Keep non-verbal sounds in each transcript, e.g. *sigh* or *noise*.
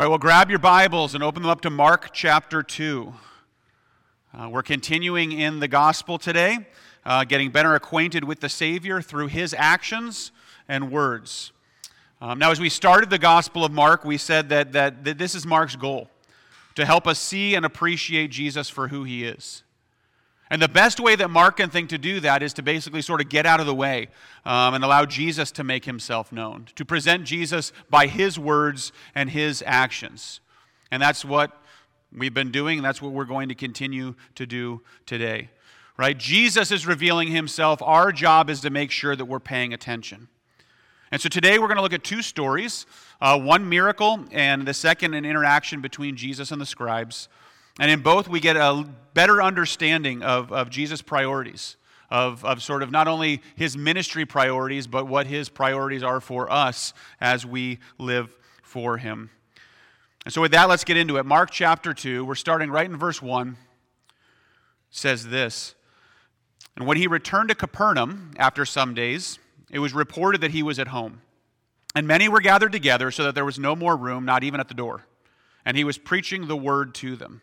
All right, well, grab your Bibles and open them up to Mark chapter 2. Uh, we're continuing in the gospel today, uh, getting better acquainted with the Savior through his actions and words. Um, now, as we started the gospel of Mark, we said that, that, that this is Mark's goal to help us see and appreciate Jesus for who he is. And the best way that Mark can think to do that is to basically sort of get out of the way um, and allow Jesus to make himself known, to present Jesus by his words and his actions. And that's what we've been doing, and that's what we're going to continue to do today. Right? Jesus is revealing himself. Our job is to make sure that we're paying attention. And so today we're going to look at two stories uh, one miracle, and the second, an interaction between Jesus and the scribes. And in both, we get a better understanding of, of Jesus' priorities, of, of sort of not only his ministry priorities, but what his priorities are for us as we live for him. And so, with that, let's get into it. Mark chapter 2, we're starting right in verse 1, says this And when he returned to Capernaum after some days, it was reported that he was at home. And many were gathered together so that there was no more room, not even at the door. And he was preaching the word to them.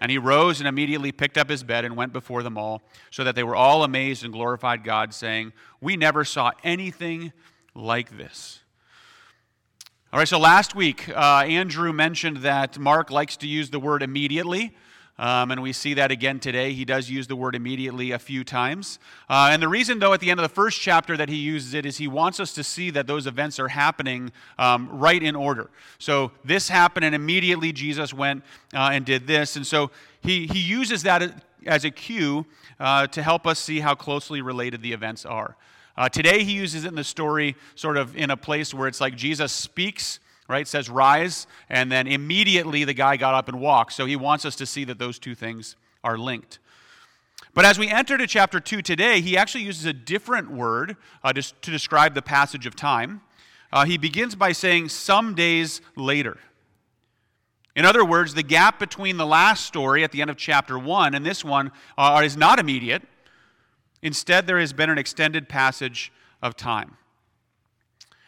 And he rose and immediately picked up his bed and went before them all, so that they were all amazed and glorified God, saying, We never saw anything like this. All right, so last week, uh, Andrew mentioned that Mark likes to use the word immediately. Um, and we see that again today. He does use the word immediately a few times. Uh, and the reason, though, at the end of the first chapter that he uses it is he wants us to see that those events are happening um, right in order. So this happened, and immediately Jesus went uh, and did this. And so he, he uses that as a cue uh, to help us see how closely related the events are. Uh, today, he uses it in the story sort of in a place where it's like Jesus speaks right? It says rise, and then immediately the guy got up and walked. So he wants us to see that those two things are linked. But as we enter to chapter 2 today, he actually uses a different word uh, to, to, describe the passage of time. Uh, he begins by saying, some days later. In other words, the gap between the last story at the end of chapter 1 and this one uh, is not immediate. Instead, there has been an extended passage of time.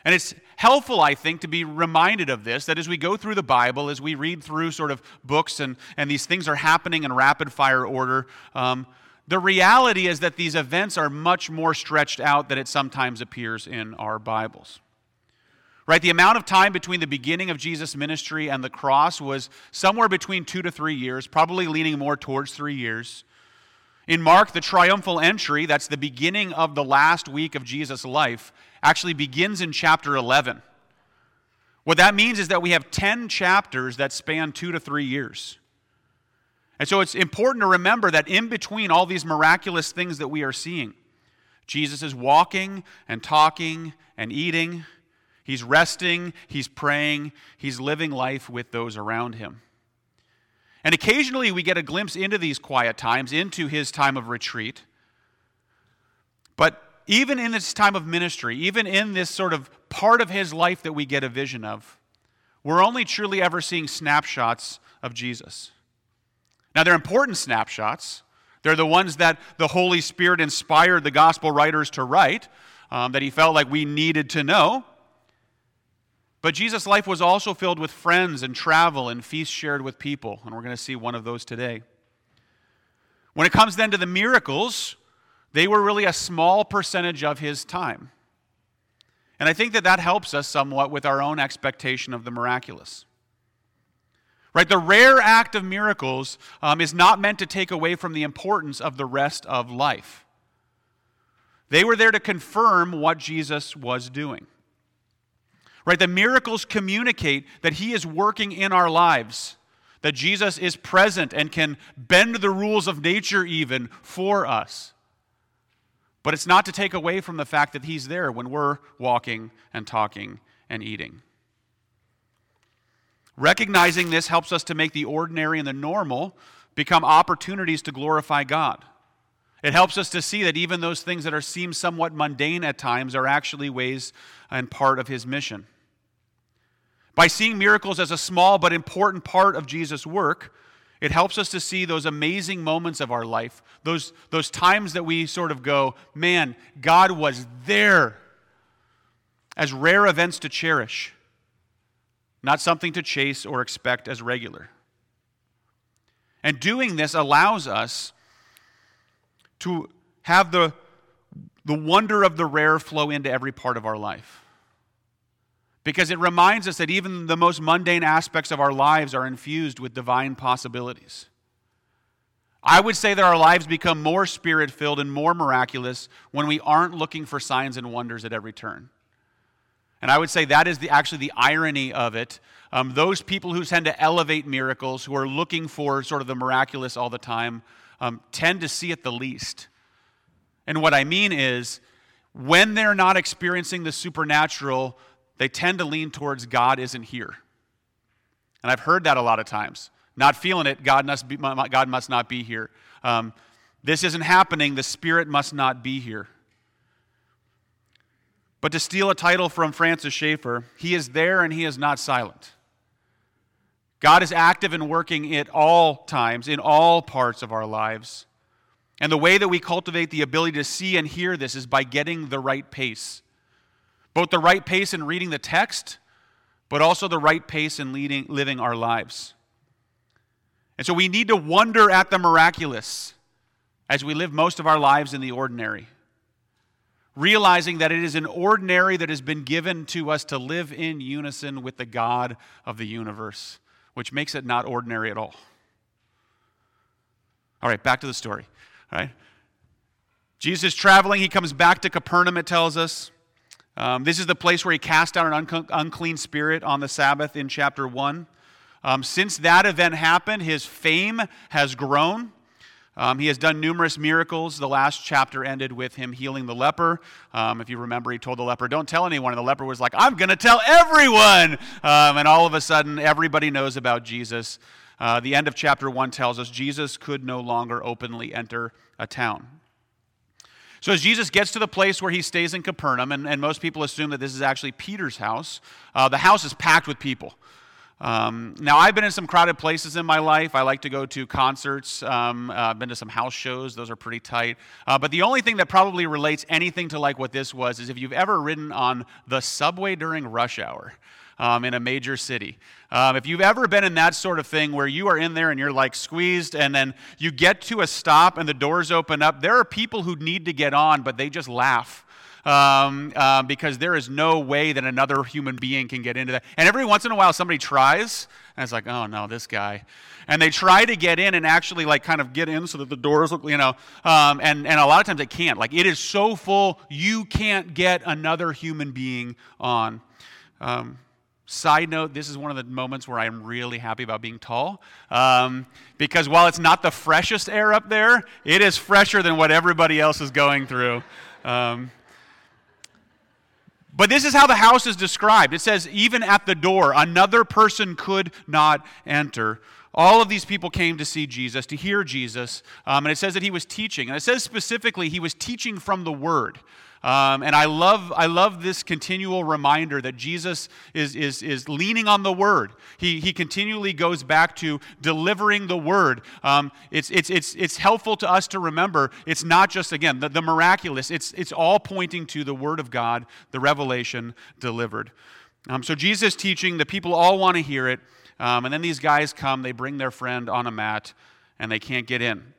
And it's helpful, I think, to be reminded of this that as we go through the Bible, as we read through sort of books and, and these things are happening in rapid fire order, um, the reality is that these events are much more stretched out than it sometimes appears in our Bibles. Right? The amount of time between the beginning of Jesus' ministry and the cross was somewhere between two to three years, probably leaning more towards three years. In Mark, the triumphal entry, that's the beginning of the last week of Jesus' life, actually begins in chapter 11. What that means is that we have 10 chapters that span two to three years. And so it's important to remember that in between all these miraculous things that we are seeing, Jesus is walking and talking and eating. He's resting, he's praying, he's living life with those around him. And occasionally we get a glimpse into these quiet times, into his time of retreat. But even in this time of ministry, even in this sort of part of his life that we get a vision of, we're only truly ever seeing snapshots of Jesus. Now, they're important snapshots. They're the ones that the Holy Spirit inspired the gospel writers to write, um, that he felt like we needed to know. But Jesus' life was also filled with friends and travel and feasts shared with people, and we're going to see one of those today. When it comes then to the miracles, they were really a small percentage of his time. And I think that that helps us somewhat with our own expectation of the miraculous. Right? The rare act of miracles um, is not meant to take away from the importance of the rest of life. They were there to confirm what Jesus was doing. Right? The miracles communicate that he is working in our lives, that Jesus is present and can bend the rules of nature even for us. But it's not to take away from the fact that he's there when we're walking and talking and eating. Recognizing this helps us to make the ordinary and the normal become opportunities to glorify God. It helps us to see that even those things that are seem somewhat mundane at times are actually ways and part of his mission. By seeing miracles as a small but important part of Jesus' work, it helps us to see those amazing moments of our life, those, those times that we sort of go, man, God was there, as rare events to cherish, not something to chase or expect as regular. And doing this allows us to have the, the wonder of the rare flow into every part of our life. Because it reminds us that even the most mundane aspects of our lives are infused with divine possibilities. I would say that our lives become more spirit filled and more miraculous when we aren't looking for signs and wonders at every turn. And I would say that is the, actually the irony of it. Um, those people who tend to elevate miracles, who are looking for sort of the miraculous all the time, um, tend to see it the least. And what I mean is, when they're not experiencing the supernatural, they tend to lean towards God isn't here. And I've heard that a lot of times. Not feeling it, God must, be, God must not be here. Um, this isn't happening, the Spirit must not be here. But to steal a title from Francis Schaeffer, he is there and he is not silent. God is active and working at all times, in all parts of our lives. And the way that we cultivate the ability to see and hear this is by getting the right pace. Both the right pace in reading the text, but also the right pace in leading, living our lives. And so we need to wonder at the miraculous as we live most of our lives in the ordinary realizing that it is an ordinary that has been given to us to live in unison with the God of the universe, which makes it not ordinary at all. All right, back to the story. All right. Jesus is traveling. He comes back to Capernaum, it tells us. Um, this is the place where he cast out an unclean spirit on the Sabbath in chapter 1. Um, since that event happened, his fame has grown. Um, he has done numerous miracles. The last chapter ended with him healing the leper. Um, if you remember, he told the leper, Don't tell anyone. And the leper was like, I'm going to tell everyone. Um, and all of a sudden, everybody knows about Jesus. Uh, the end of chapter 1 tells us Jesus could no longer openly enter a town. So, as Jesus gets to the place where he stays in Capernaum, and, and most people assume that this is actually Peter's house, uh, the house is packed with people. Um, now, I've been in some crowded places in my life. I like to go to concerts. Um, uh, I've been to some house shows. Those are pretty tight. Uh, but the only thing that probably relates anything to like what this was is if you've ever ridden on the subway during rush hour. Um, in a major city. Um, if you've ever been in that sort of thing where you are in there and you're like squeezed, and then you get to a stop and the doors open up, there are people who need to get on, but they just laugh um, uh, because there is no way that another human being can get into that. And every once in a while, somebody tries, and it's like, oh no, this guy. And they try to get in and actually like kind of get in so that the doors look, you know, um, and, and a lot of times they can't. Like it is so full, you can't get another human being on. Um, Side note, this is one of the moments where I'm really happy about being tall. Um, because while it's not the freshest air up there, it is fresher than what everybody else is going through. Um, but this is how the house is described. It says, even at the door, another person could not enter. All of these people came to see Jesus, to hear Jesus. Um, and it says that he was teaching. And it says specifically, he was teaching from the Word. Um, and I love, I love this continual reminder that Jesus is, is, is leaning on the Word. He, he continually goes back to delivering the Word. Um, it's, it's, it's, it's helpful to us to remember it's not just, again, the, the miraculous, it's, it's all pointing to the Word of God, the revelation delivered. Um, so Jesus teaching, the people all want to hear it. Um, and then these guys come, they bring their friend on a mat, and they can't get in.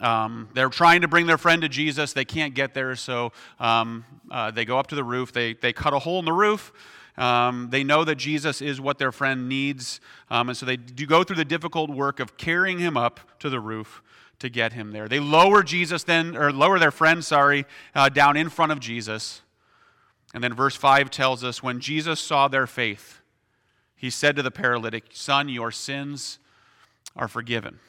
Um, they're trying to bring their friend to Jesus. They can't get there, so um, uh, they go up to the roof. They, they cut a hole in the roof. Um, they know that Jesus is what their friend needs, um, and so they do go through the difficult work of carrying him up to the roof to get him there. They lower Jesus then, or lower their friend, sorry, uh, down in front of Jesus. And then verse 5 tells us when Jesus saw their faith, he said to the paralytic, Son, your sins are forgiven.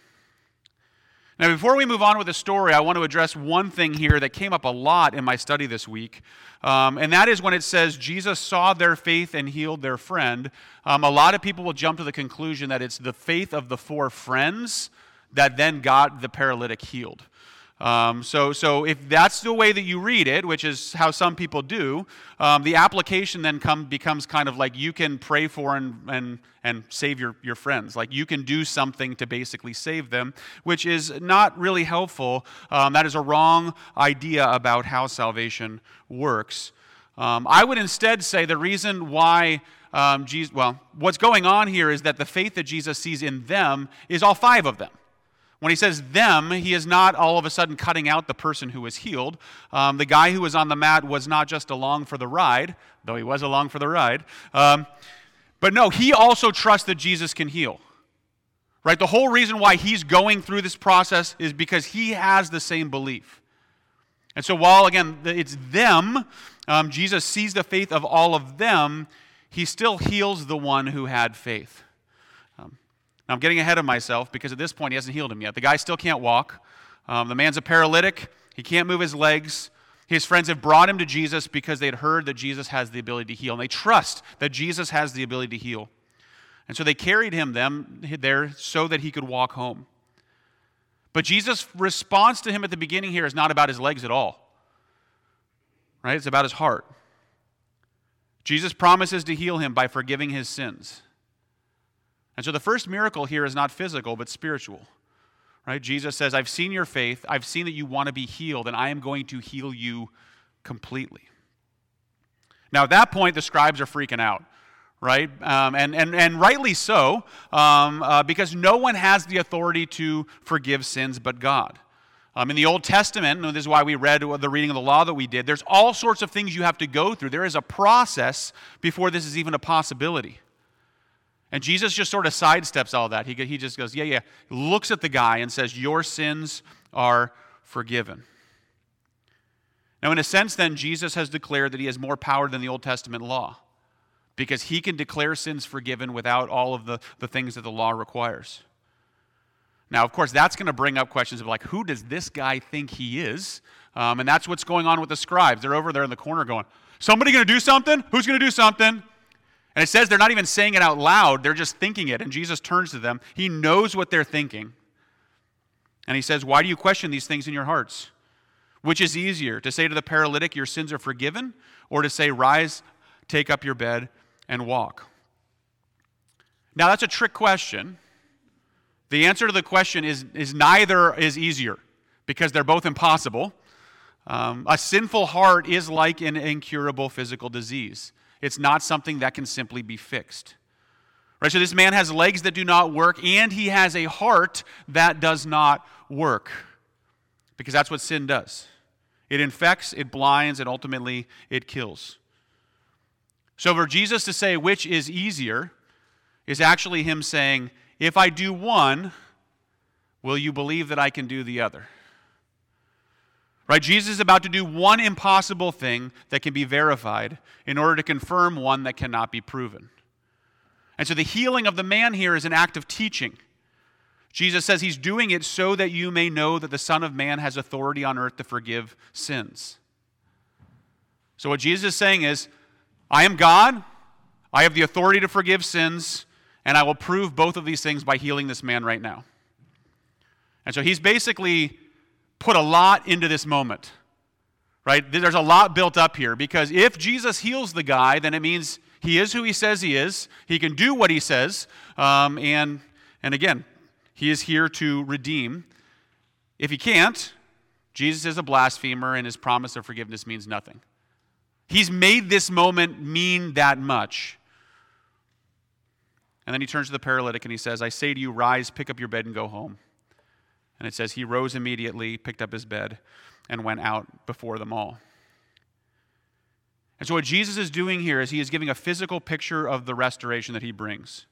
Now, before we move on with the story, I want to address one thing here that came up a lot in my study this week. Um, and that is when it says Jesus saw their faith and healed their friend. Um, a lot of people will jump to the conclusion that it's the faith of the four friends that then got the paralytic healed. Um, so, so if that's the way that you read it, which is how some people do, um, the application then come, becomes kind of like you can pray for and, and, and save your, your friends. Like you can do something to basically save them, which is not really helpful. Um, that is a wrong idea about how salvation works. Um, I would instead say the reason why um, Jesus, well, what's going on here is that the faith that Jesus sees in them is all five of them. When he says them, he is not all of a sudden cutting out the person who was healed. Um, the guy who was on the mat was not just along for the ride, though he was along for the ride. Um, but no, he also trusts that Jesus can heal. Right? The whole reason why he's going through this process is because he has the same belief. And so, while again, it's them, um, Jesus sees the faith of all of them, he still heals the one who had faith. Now, I'm getting ahead of myself because at this point he hasn't healed him yet. The guy still can't walk. Um, the man's a paralytic, he can't move his legs. His friends have brought him to Jesus because they'd heard that Jesus has the ability to heal. And they trust that Jesus has the ability to heal. And so they carried him them there so that he could walk home. But Jesus' response to him at the beginning here is not about his legs at all. Right? It's about his heart. Jesus promises to heal him by forgiving his sins. And so the first miracle here is not physical, but spiritual. Right? Jesus says, I've seen your faith, I've seen that you want to be healed, and I am going to heal you completely. Now, at that point, the scribes are freaking out, right? Um, and, and, and rightly so, um, uh, because no one has the authority to forgive sins but God. Um, in the Old Testament, this is why we read the reading of the law that we did, there's all sorts of things you have to go through. There is a process before this is even a possibility. And Jesus just sort of sidesteps all that. He, he just goes, yeah, yeah, looks at the guy and says, Your sins are forgiven. Now, in a sense, then, Jesus has declared that he has more power than the Old Testament law because he can declare sins forgiven without all of the, the things that the law requires. Now, of course, that's going to bring up questions of like, who does this guy think he is? Um, and that's what's going on with the scribes. They're over there in the corner going, Somebody going to do something? Who's going to do something? And it says they're not even saying it out loud, they're just thinking it. And Jesus turns to them. He knows what they're thinking. And he says, Why do you question these things in your hearts? Which is easier, to say to the paralytic, Your sins are forgiven, or to say, Rise, take up your bed, and walk? Now, that's a trick question. The answer to the question is, is neither is easier because they're both impossible. Um, a sinful heart is like an incurable physical disease. It's not something that can simply be fixed. Right? So this man has legs that do not work, and he has a heart that does not work. Because that's what sin does. It infects, it blinds, and ultimately it kills. So for Jesus to say which is easier is actually him saying, if I do one, will you believe that I can do the other? Right? Jesus is about to do one impossible thing that can be verified in order to confirm one that cannot be proven. And so the healing of the man here is an act of teaching. Jesus says he's doing it so that you may know that the Son of Man has authority on earth to forgive sins. So, what Jesus is saying is, I am God, I have the authority to forgive sins, and I will prove both of these things by healing this man right now. And so he's basically put a lot into this moment, right? There's a lot built up here because if Jesus heals the guy, then it means he is who he says he is. He can do what he says. Um, and, and again, he is here to redeem. If he can't, Jesus is a blasphemer and his promise of forgiveness means nothing. He's made this moment mean that much. And then he turns to the paralytic and he says, I say to you, rise, pick up your bed, and go home. And it says, He rose immediately, picked up his bed, and went out before them all. And so, what Jesus is doing here is he is giving a physical picture of the restoration that he brings.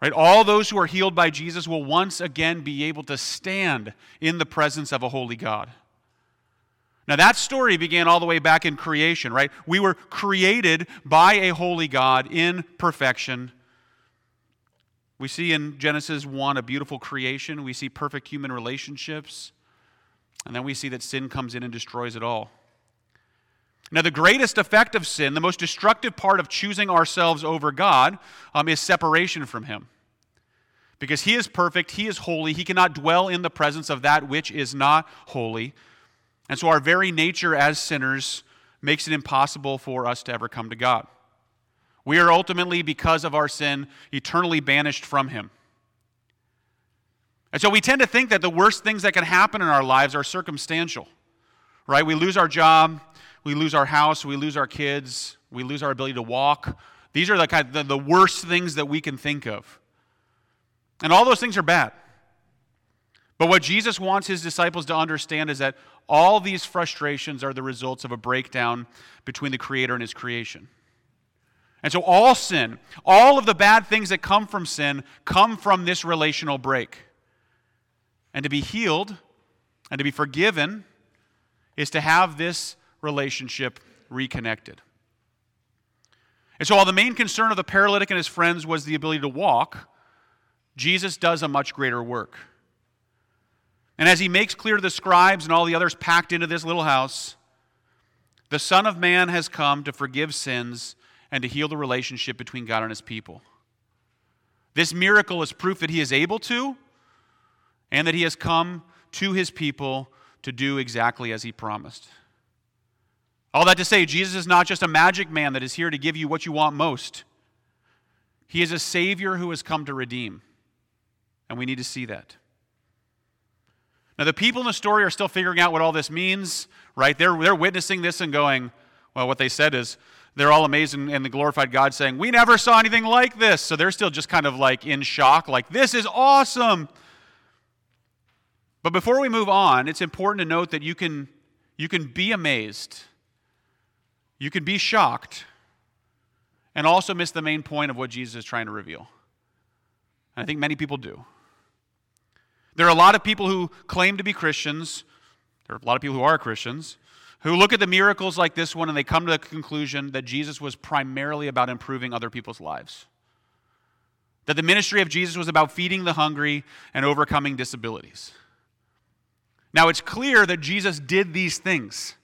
Right? All those who are healed by Jesus will once again be able to stand in the presence of a holy God. Now, that story began all the way back in creation, right? We were created by a holy God in perfection. We see in Genesis 1 a beautiful creation. We see perfect human relationships. And then we see that sin comes in and destroys it all. Now, the greatest effect of sin, the most destructive part of choosing ourselves over God, um, is separation from Him. Because He is perfect, He is holy, He cannot dwell in the presence of that which is not holy. And so, our very nature as sinners makes it impossible for us to ever come to God. We are ultimately, because of our sin, eternally banished from Him. And so, we tend to think that the worst things that can happen in our lives are circumstantial, right? We lose our job we lose our house, we lose our kids, we lose our ability to walk. These are the, kind of the, the worst things that we can think of. And all those things are bad. But what Jesus wants his disciples to understand is that all these frustrations are the results of a breakdown between the Creator and his creation. And so, all sin, all of the bad things that come from sin, come from this relational break. And to be healed and to be forgiven is to have this relationship reconnected. And so, while the main concern of the paralytic and his friends was the ability to walk, Jesus does a much greater work. And as he makes clear to the scribes and all the others packed into this little house, the Son of Man has come to forgive sins and to heal the relationship between God and his people. This miracle is proof that he is able to and that he has come to his people to do exactly as he promised. All that to say, Jesus is not just a magic man that is here to give you what you want most. He is a Savior who has come to redeem. And we need to see that. Now, the people in the story are still figuring out what all this means, right? They're, they're witnessing this and going, well, what they said is they're all amazed and the glorified God saying, We never saw anything like this. So they're still just kind of like in shock, like, This is awesome. But before we move on, it's important to note that you can, you can be amazed you can be shocked and also miss the main point of what Jesus is trying to reveal. And I think many people do. There are a lot of people who claim to be Christians, there are a lot of people who are Christians, who look at the miracles like this one and they come to the conclusion that Jesus was primarily about improving other people's lives. That the ministry of Jesus was about feeding the hungry and overcoming disabilities. Now, it's clear that Jesus did these things.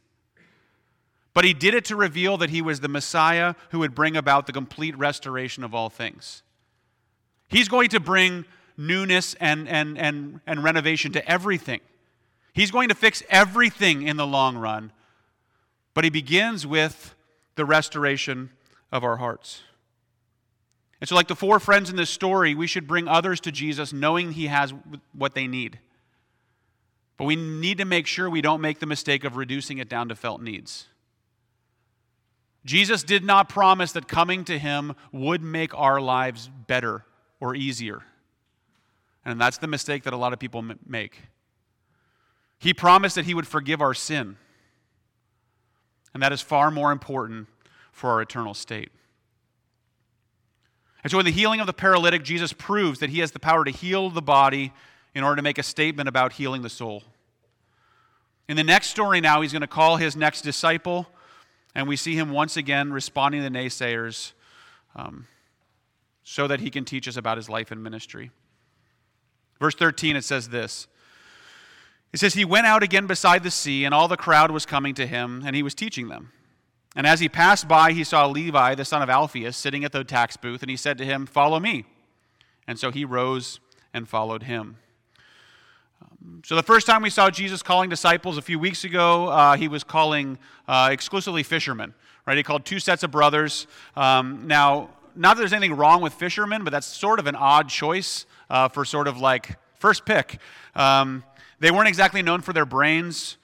But he did it to reveal that he was the Messiah who would bring about the complete restoration of all things. He's going to bring newness and, and, and, and renovation to everything. He's going to fix everything in the long run. But he begins with the restoration of our hearts. And so, like the four friends in this story, we should bring others to Jesus knowing he has what they need. But we need to make sure we don't make the mistake of reducing it down to felt needs. Jesus did not promise that coming to him would make our lives better or easier. And that's the mistake that a lot of people make. He promised that he would forgive our sin. And that is far more important for our eternal state. And so, in the healing of the paralytic, Jesus proves that he has the power to heal the body in order to make a statement about healing the soul. In the next story, now, he's going to call his next disciple and we see him once again responding to the naysayers um, so that he can teach us about his life and ministry. Verse 13, it says this It says, He went out again beside the sea, and all the crowd was coming to him, and he was teaching them. And as he passed by, he saw Levi, the son of Alphaeus, sitting at the tax booth, and he said to him, Follow me. And so he rose and followed him. So, the first time we saw Jesus calling disciples a few weeks ago, uh, he was calling uh, exclusively fishermen, right? He called two sets of brothers. Um, now, not that there's anything wrong with fishermen, but that's sort of an odd choice uh, for sort of like first pick. Um, they weren't exactly known for their brains.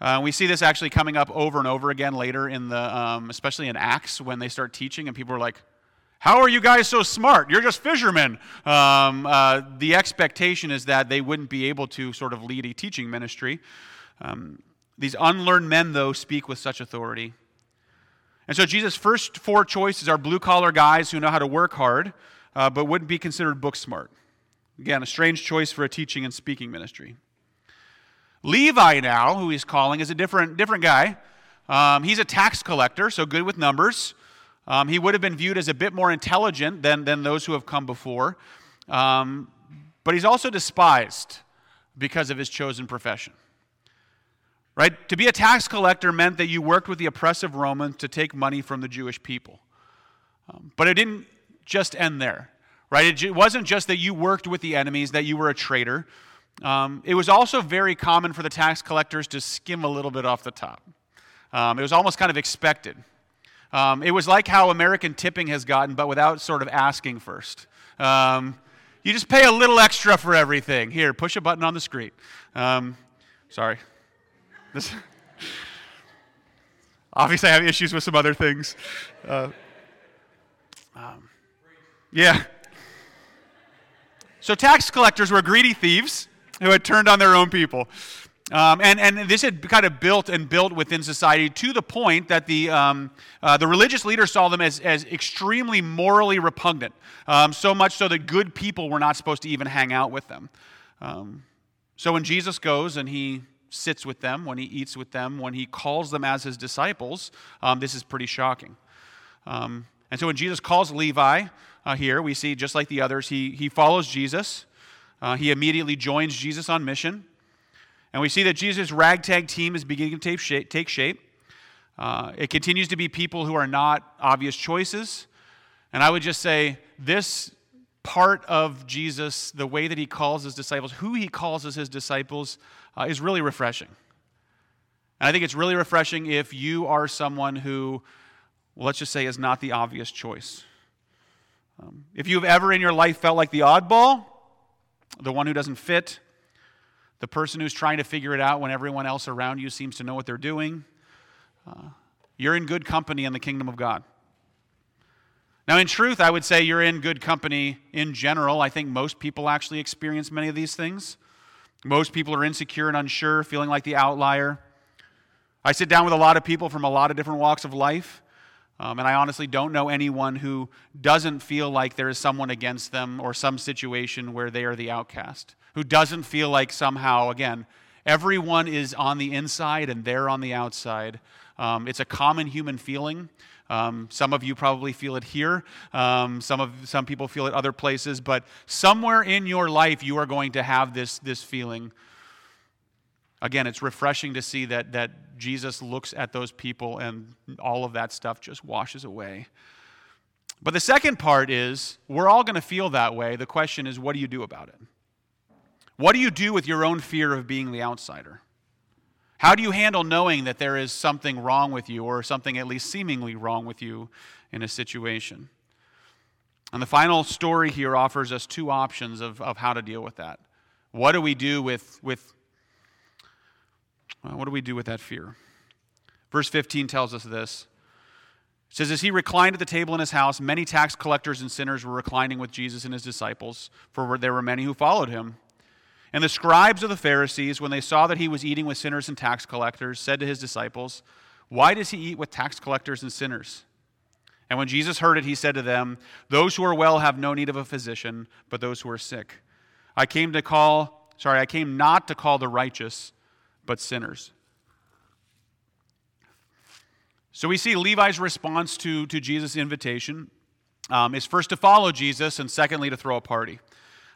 Uh, we see this actually coming up over and over again later in the, um, especially in Acts when they start teaching, and people are like, how are you guys so smart? You're just fishermen. Um, uh, the expectation is that they wouldn't be able to sort of lead a teaching ministry. Um, these unlearned men, though, speak with such authority. And so Jesus' first four choices are blue collar guys who know how to work hard. uh, but wouldn't be considered book smart. Again, a strange choice for a teaching and speaking ministry. Levi, now, who he's calling, is a different, different guy. Um, he's a tax collector, so good with numbers. Um, he would have been viewed as a bit more intelligent than, than those who have come before. Um, but he's also despised because of his chosen profession. Right? To be a tax collector meant that you worked with the oppressive Romans to take money from the Jewish people. Um, but it didn't just end there. Right? It wasn't just that you worked with the enemies, that you were a traitor. Um, it was also very common for the tax collectors to skim a little bit off the top. Um, it was almost kind of expected. Um, it was like how American tipping has gotten, but without sort of asking first. Um, you just pay a little extra for everything. Here, push a button on the screen. Um, sorry. This, *laughs* obviously, I have issues with some other things. Uh, um, yeah. So, tax collectors were greedy thieves who had turned on their own people. Um, and, and this had kind of built and built within society to the point that the, um, uh, the religious leaders saw them as, as extremely morally repugnant, um, so much so that good people were not supposed to even hang out with them. Um, so when Jesus goes and he sits with them, when he eats with them, when he calls them as his disciples, um, this is pretty shocking. Um, and so when Jesus calls Levi uh, here, we see just like the others, he, he follows Jesus. Uh, he immediately joins Jesus on mission. And we see that Jesus' ragtag team is beginning to take shape. Take shape. Uh, it continues to be people who are not obvious choices. And I would just say this part of Jesus, the way that he calls his disciples, who he calls as his disciples, uh, is really refreshing. And I think it's really refreshing if you are someone who, well, let's just say, is not the obvious choice. Um, if you've ever in your life felt like the oddball, the one who doesn't fit, the person who's trying to figure it out when everyone else around you seems to know what they're doing, uh, you're in good company in the kingdom of God. Now, in truth, I would say you're in good company in general. I think most people actually experience many of these things. Most people are insecure and unsure, feeling like the outlier. I sit down with a lot of people from a lot of different walks of life, um, and I honestly don't know anyone who doesn't feel like there is someone against them or some situation where they are the outcast who doesn't feel like somehow, again, everyone is on the inside and they're on the outside. Um, it's a common human feeling. Um, some of you probably feel it here. Um, some of some people feel it other places, but somewhere in your life you are going to have this this feeling. Again, it's refreshing to see that that Jesus looks at those people and all of that stuff just washes away. But the second part is we're all going to feel that way. The question is, what do you do about it? What do you do with your own fear of being the outsider? How do you handle knowing that there is something wrong with you, or something at least seemingly wrong with you in a situation? And the final story here offers us two options of, of how to deal with that. What do we do with, with well, what do we do with that fear? Verse 15 tells us this. It says, As he reclined at the table in his house, many tax collectors and sinners were reclining with Jesus and his disciples, for there were many who followed him. And the scribes of the Pharisees, when they saw that he was eating with sinners and tax collectors, said to his disciples, Why does he eat with tax collectors and sinners? And when Jesus heard it, he said to them, Those who are well have no need of a physician, but those who are sick. I came to call, sorry, I came not to call the righteous, but sinners. So we see Levi's response to, to Jesus' invitation um, is first to follow Jesus, and secondly, to throw a party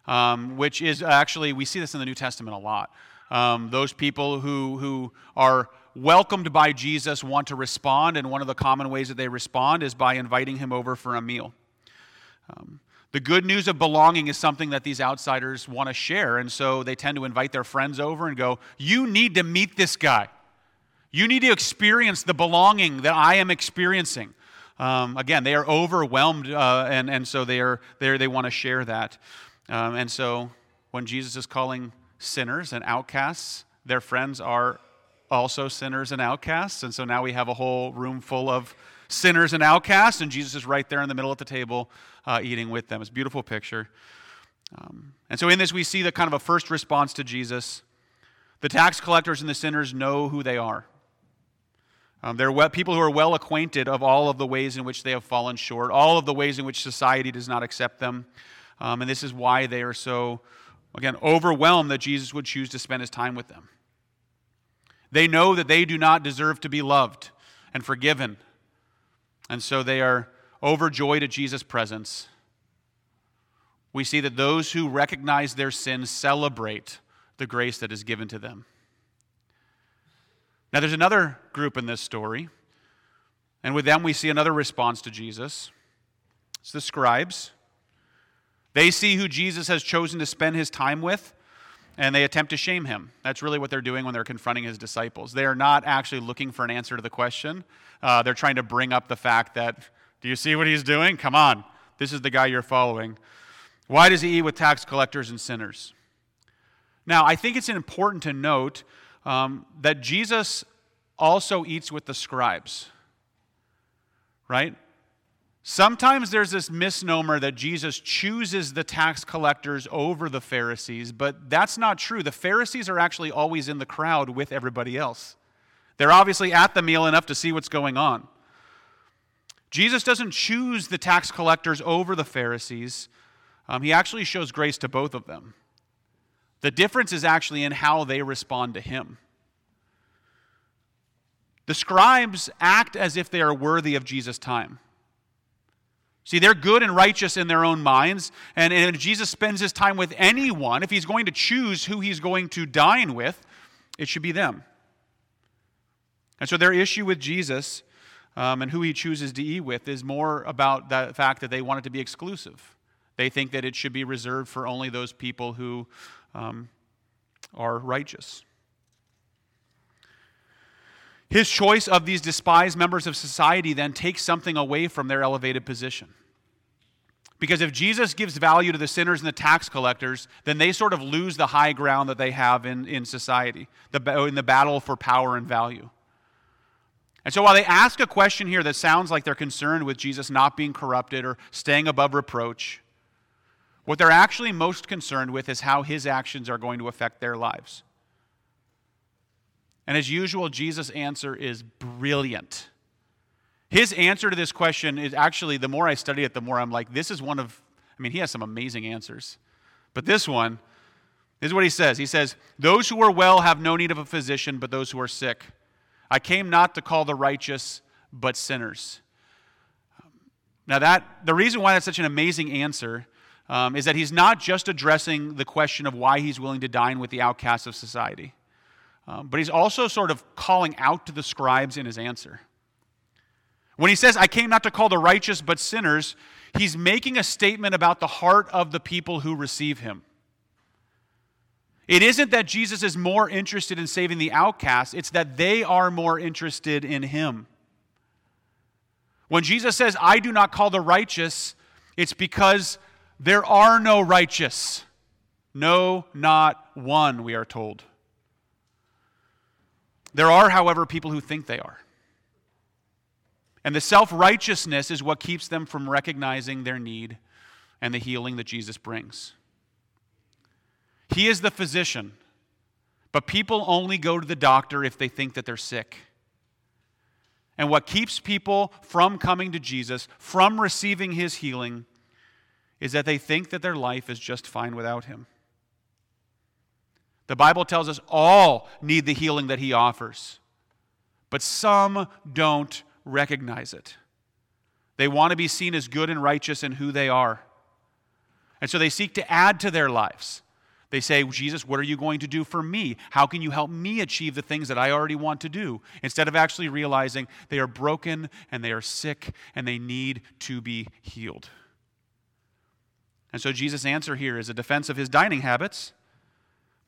um, which is actually, we see this in the New Testament a lot. Um, those people who, who are welcomed by Jesus want to respond, and one of the common ways that they respond is by inviting him over for a meal. Um, the good news of belonging is something that these outsiders want to share, and so they tend to invite their friends over and go, You need to meet this guy. You need to experience the belonging that I am experiencing. Um, again, they are overwhelmed, uh, and, and so they, are, they, they want to share that. Um, and so when Jesus is calling sinners and outcasts, their friends are also sinners and outcasts. And so now we have a whole room full of sinners and outcasts, and Jesus is right there in the middle at the table uh, eating with them. It's a beautiful picture. Um, and so in this, we see the kind of a first response to Jesus. The tax collectors and the sinners know who they are. Um, they're well, people who are well acquainted of all of the ways in which they have fallen short, all of the ways in which society does not accept them. Um, and this is why they are so, again, overwhelmed that Jesus would choose to spend his time with them. They know that they do not deserve to be loved and forgiven. And so they are overjoyed at Jesus' presence. We see that those who recognize their sin celebrate the grace that is given to them. Now, there's another group in this story, and with them we see another response to Jesus. It's the scribes. They see who Jesus has chosen to spend his time with, and they attempt to shame him. That's really what they're doing when they're confronting his disciples. They are not actually looking for an answer to the question, uh, they're trying to bring up the fact that, do you see what he's doing? Come on, this is the guy you're following. Why does he eat with tax collectors and sinners? Now, I think it's important to note um, that Jesus also eats with the scribes, right? Sometimes there's this misnomer that Jesus chooses the tax collectors over the Pharisees, but that's not true. The Pharisees are actually always in the crowd with everybody else. They're obviously at the meal enough to see what's going on. Jesus doesn't choose the tax collectors over the Pharisees, um, he actually shows grace to both of them. The difference is actually in how they respond to him. The scribes act as if they are worthy of Jesus' time. See, they're good and righteous in their own minds, and, and if Jesus spends his time with anyone, if he's going to choose who he's going to dine with, it should be them. And so their issue with Jesus um, and who he chooses to eat with is more about the fact that they want it to be exclusive. They think that it should be reserved for only those people who um, are righteous. His choice of these despised members of society then takes something away from their elevated position. Because if Jesus gives value to the sinners and the tax collectors, then they sort of lose the high ground that they have in, in society, the, in the battle for power and value. And so while they ask a question here that sounds like they're concerned with Jesus not being corrupted or staying above reproach, what they're actually most concerned with is how his actions are going to affect their lives. And as usual, Jesus' answer is brilliant. His answer to this question is actually, the more I study it, the more I'm like, this is one of, I mean, he has some amazing answers. But this one, this is what he says. He says, Those who are well have no need of a physician, but those who are sick. I came not to call the righteous, but sinners. Now, that, the reason why that's such an amazing answer um, is that he's not just addressing the question of why he's willing to dine with the outcasts of society. Um, but he's also sort of calling out to the scribes in his answer. When he says, I came not to call the righteous but sinners, he's making a statement about the heart of the people who receive him. It isn't that Jesus is more interested in saving the outcasts, it's that they are more interested in him. When Jesus says, I do not call the righteous, it's because there are no righteous. No, not one, we are told. There are, however, people who think they are. And the self righteousness is what keeps them from recognizing their need and the healing that Jesus brings. He is the physician, but people only go to the doctor if they think that they're sick. And what keeps people from coming to Jesus, from receiving his healing, is that they think that their life is just fine without him. The Bible tells us all need the healing that He offers, but some don't recognize it. They want to be seen as good and righteous in who they are. And so they seek to add to their lives. They say, Jesus, what are you going to do for me? How can you help me achieve the things that I already want to do? Instead of actually realizing they are broken and they are sick and they need to be healed. And so Jesus' answer here is a defense of his dining habits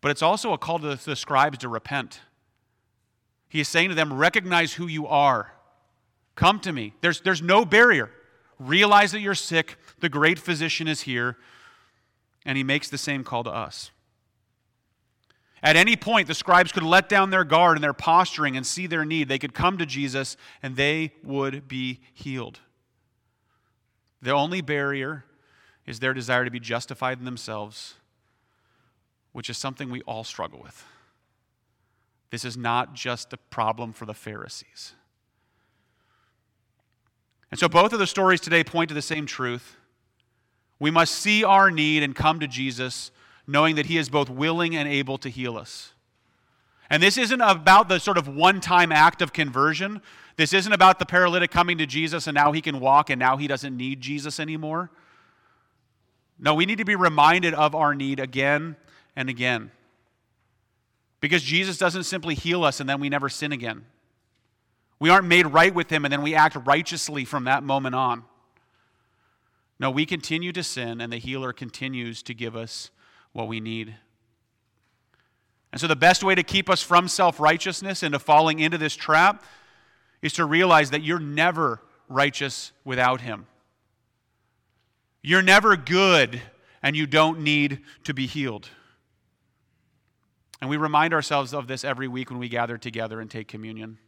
but it's also a call to the scribes to repent. He is saying to them, Recognize who you are. Come to me. There's, there's no barrier. Realize that you're sick. The great physician is here. And he makes the same call to us. At any point, the scribes could let down their guard and their posturing and see their need. They could come to Jesus and they would be healed. The only barrier is their desire to be justified in themselves which is something we all struggle with. This is not just a problem for the Pharisees. And so both of the stories today point to the same truth. We must see our need and come to Jesus, knowing that He is both willing and able to heal us. And this isn't about the sort of one time act of conversion. This isn't about the paralytic coming to Jesus and now he can walk and now he doesn't need Jesus anymore. No, we need to be reminded of our need again and again. Because Jesus doesn't simply heal us and then we never sin again. We aren't made right with him and then we act righteously from that moment on. No, we continue to sin and the healer continues to give us what we need. And so, the best way to keep us from self righteousness and to falling into this trap is to realize that you're never righteous without Him. You're never good and you don't need to be healed. And we remind ourselves of this every week when we gather together and take communion.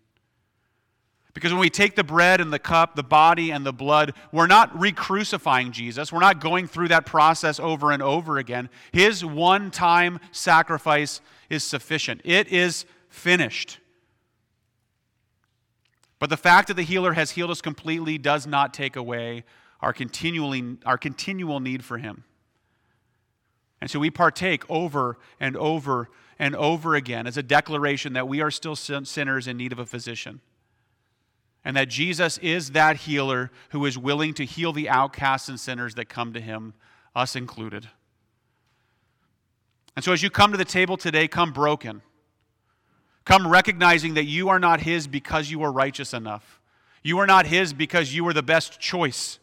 Because when we take the bread and the cup, the body and the blood, we're not re crucifying Jesus. We're not going through that process over and over again. His one time sacrifice is sufficient, it is finished. But the fact that the healer has healed us completely does not take away our, continually, our continual need for him. And so we partake over and over and over again as a declaration that we are still sinners in need of a physician and that Jesus is that healer who is willing to heal the outcasts and sinners that come to him, us included. And so, as you come to the table today, come broken. Come recognizing that you are not his because you are righteous enough. You are not his because you are the best choice.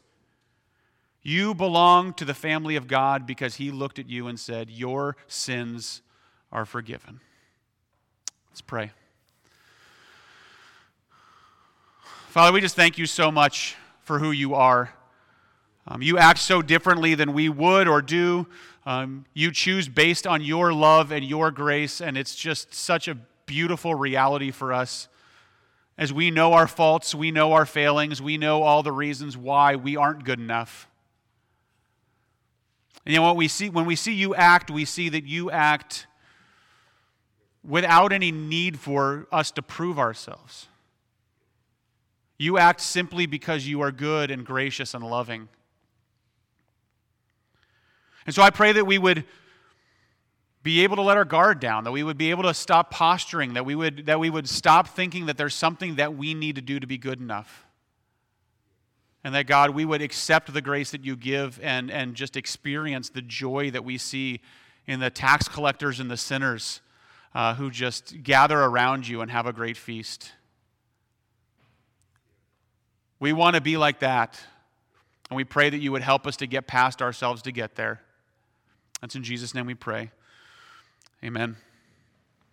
You belong to the family of God because he looked at you and said, Your sins are forgiven. Let's pray. Father, we just thank you so much for who you are. Um, you act so differently than we would or do. Um, you choose based on your love and your grace, and it's just such a beautiful reality for us. As we know our faults, we know our failings, we know all the reasons why we aren't good enough. And you know what we see when we see you act, we see that you act without any need for us to prove ourselves. You act simply because you are good and gracious and loving. And so I pray that we would be able to let our guard down, that we would be able to stop posturing, that we would, that we would stop thinking that there's something that we need to do to be good enough. And that, God, we would accept the grace that you give and, and just experience the joy that we see in the tax collectors and the sinners uh, who just gather around you and have a great feast. We want to be like that. And we pray that you would help us to get past ourselves to get there. That's in Jesus' name we pray. Amen.